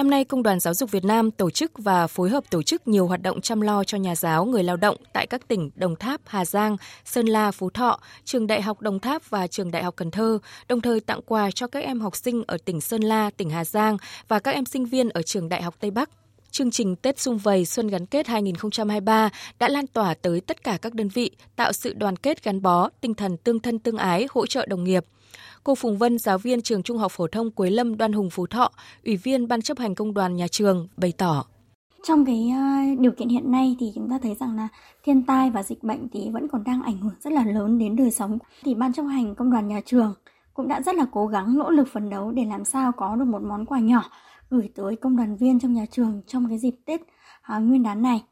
Năm nay, Công đoàn Giáo dục Việt Nam tổ chức và phối hợp tổ chức nhiều hoạt động chăm lo cho nhà giáo, người lao động tại các tỉnh Đồng Tháp, Hà Giang, Sơn La, Phú Thọ, Trường Đại học Đồng Tháp và Trường Đại học Cần Thơ, đồng thời tặng quà cho các em học sinh ở tỉnh Sơn La, tỉnh Hà Giang và các em sinh viên ở Trường Đại học Tây Bắc. Chương trình Tết Xung Vầy Xuân Gắn Kết 2023 đã lan tỏa tới tất cả các đơn vị, tạo sự đoàn kết gắn bó, tinh thần tương thân tương ái, hỗ trợ đồng nghiệp. Cô Phùng Vân, giáo viên trường Trung học phổ thông Quế Lâm Đoan Hùng Phú Thọ, Ủy viên Ban chấp hành công đoàn nhà trường bày tỏ. Trong cái ờ, điều kiện hiện nay thì chúng ta thấy rằng là thiên tai và dịch bệnh thì vẫn còn đang ảnh hưởng rất là lớn đến đời sống. Thì Ban chấp hành công đoàn nhà trường cũng đã rất là cố gắng nỗ lực phấn đấu để làm sao có được một món quà nhỏ gửi tới công đoàn viên trong nhà trường trong cái dịp Tết à, Nguyên đán này.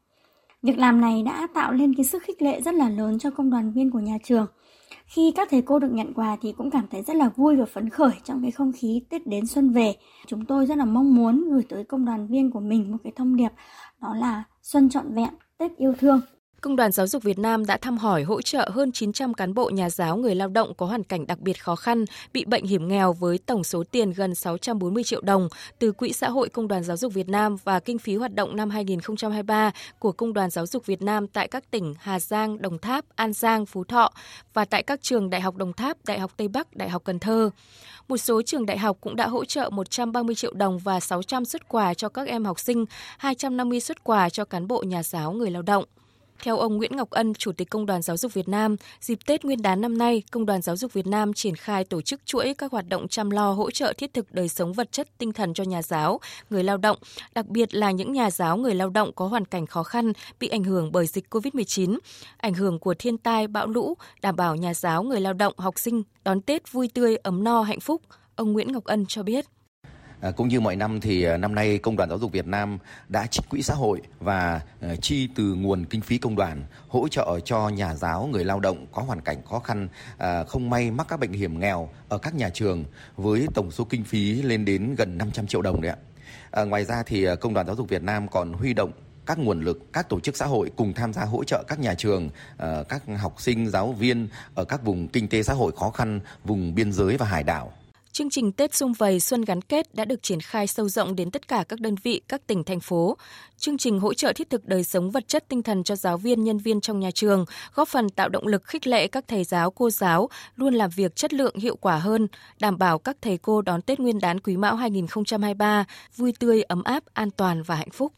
Việc làm này đã tạo lên cái sức khích lệ rất là lớn cho công đoàn viên của nhà trường. Khi các thầy cô được nhận quà thì cũng cảm thấy rất là vui và phấn khởi trong cái không khí Tết đến xuân về. Chúng tôi rất là mong muốn gửi tới công đoàn viên của mình một cái thông điệp đó là xuân trọn vẹn, Tết yêu thương. Công đoàn Giáo dục Việt Nam đã thăm hỏi hỗ trợ hơn 900 cán bộ nhà giáo người lao động có hoàn cảnh đặc biệt khó khăn, bị bệnh hiểm nghèo với tổng số tiền gần 640 triệu đồng từ Quỹ xã hội Công đoàn Giáo dục Việt Nam và kinh phí hoạt động năm 2023 của Công đoàn Giáo dục Việt Nam tại các tỉnh Hà Giang, Đồng Tháp, An Giang, Phú Thọ và tại các trường Đại học Đồng Tháp, Đại học Tây Bắc, Đại học Cần Thơ. Một số trường đại học cũng đã hỗ trợ 130 triệu đồng và 600 xuất quà cho các em học sinh, 250 xuất quà cho cán bộ nhà giáo người lao động. Theo ông Nguyễn Ngọc Ân, Chủ tịch Công đoàn Giáo dục Việt Nam, dịp Tết Nguyên đán năm nay, Công đoàn Giáo dục Việt Nam triển khai tổ chức chuỗi các hoạt động chăm lo hỗ trợ thiết thực đời sống vật chất tinh thần cho nhà giáo, người lao động, đặc biệt là những nhà giáo người lao động có hoàn cảnh khó khăn bị ảnh hưởng bởi dịch COVID-19, ảnh hưởng của thiên tai, bão lũ, đảm bảo nhà giáo, người lao động, học sinh đón Tết vui tươi, ấm no, hạnh phúc. Ông Nguyễn Ngọc Ân cho biết. À, cũng như mọi năm thì à, năm nay Công đoàn Giáo dục Việt Nam đã trích quỹ xã hội và à, chi từ nguồn kinh phí công đoàn hỗ trợ cho nhà giáo người lao động có hoàn cảnh khó khăn à, không may mắc các bệnh hiểm nghèo ở các nhà trường với tổng số kinh phí lên đến gần 500 triệu đồng đấy ạ. ngoài ra thì Công đoàn Giáo dục Việt Nam còn huy động các nguồn lực, các tổ chức xã hội cùng tham gia hỗ trợ các nhà trường, các học sinh, giáo viên ở các vùng kinh tế xã hội khó khăn, vùng biên giới và hải đảo. Chương trình Tết Xung Vầy Xuân Gắn Kết đã được triển khai sâu rộng đến tất cả các đơn vị, các tỉnh, thành phố. Chương trình hỗ trợ thiết thực đời sống vật chất tinh thần cho giáo viên, nhân viên trong nhà trường, góp phần tạo động lực khích lệ các thầy giáo, cô giáo luôn làm việc chất lượng hiệu quả hơn, đảm bảo các thầy cô đón Tết Nguyên đán Quý Mão 2023 vui tươi, ấm áp, an toàn và hạnh phúc.